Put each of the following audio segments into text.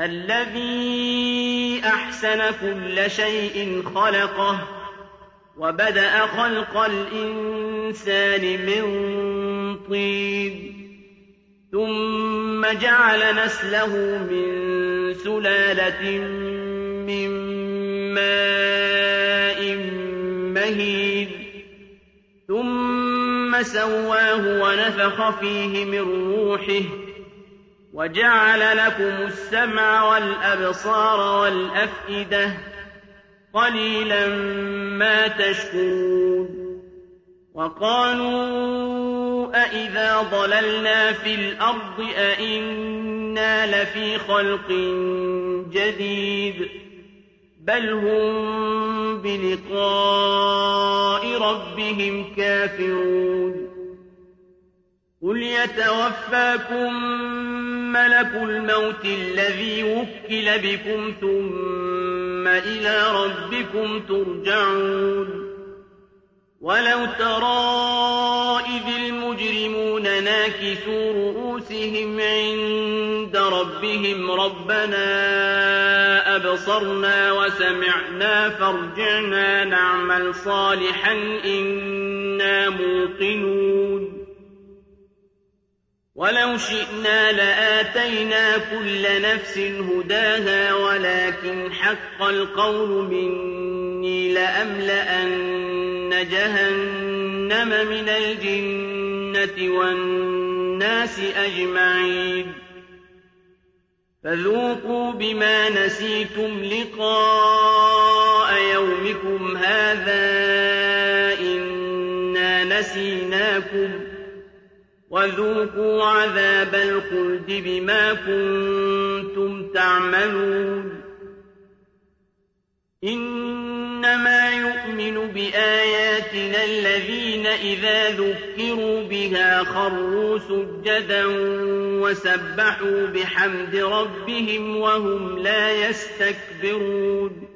الذي أحسن كل شيء خلقه وبدأ خلق الإنسان من طين ثم جعل نسله من سلالة من ماء مهين ثم سواه ونفخ فيه من روحه وجعل لكم السمع والأبصار والأفئدة قليلا ما تشكرون وقالوا أإذا ضللنا في الأرض أإنا لفي خلق جديد بل هم بلقاء ربهم كافرون قل يتوفاكم ملك الموت الذي وكل بكم ثم إلى ربكم ترجعون ولو ترى إذ المجرمون ناكسوا رؤوسهم عند ربهم ربنا أبصرنا وسمعنا فارجعنا نعمل صالحا إنا موقنون ولو شئنا لآتينا كل نفس هداها ولكن حق القول مني لأملأن جهنم من الجنة والناس أجمعين. فذوقوا بما نسيتم لقاء وذوقوا عذاب الخلد بما كنتم تعملون. إنما يؤمن بآياتنا الذين إذا ذكروا بها خروا سجدا وسبحوا بحمد ربهم وهم لا يستكبرون.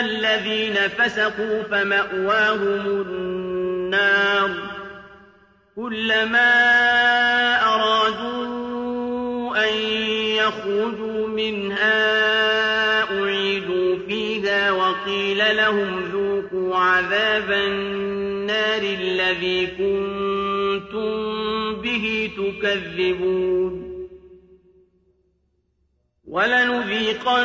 الذين فسقوا فمأواهم النار كلما أرادوا أن يخرجوا منها وقيل لهم ذوقوا عذاب النار الذي كنتم به تكذبون ولنذيقنهم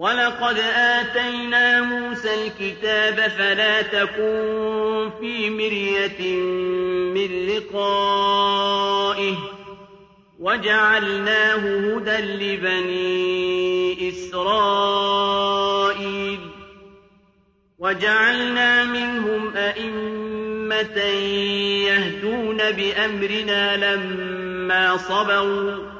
ولقد آتينا موسى الكتاب فلا تكن في مرية من لقائه وجعلناه هدى لبني إسرائيل وجعلنا منهم أئمة يهدون بأمرنا لما صبروا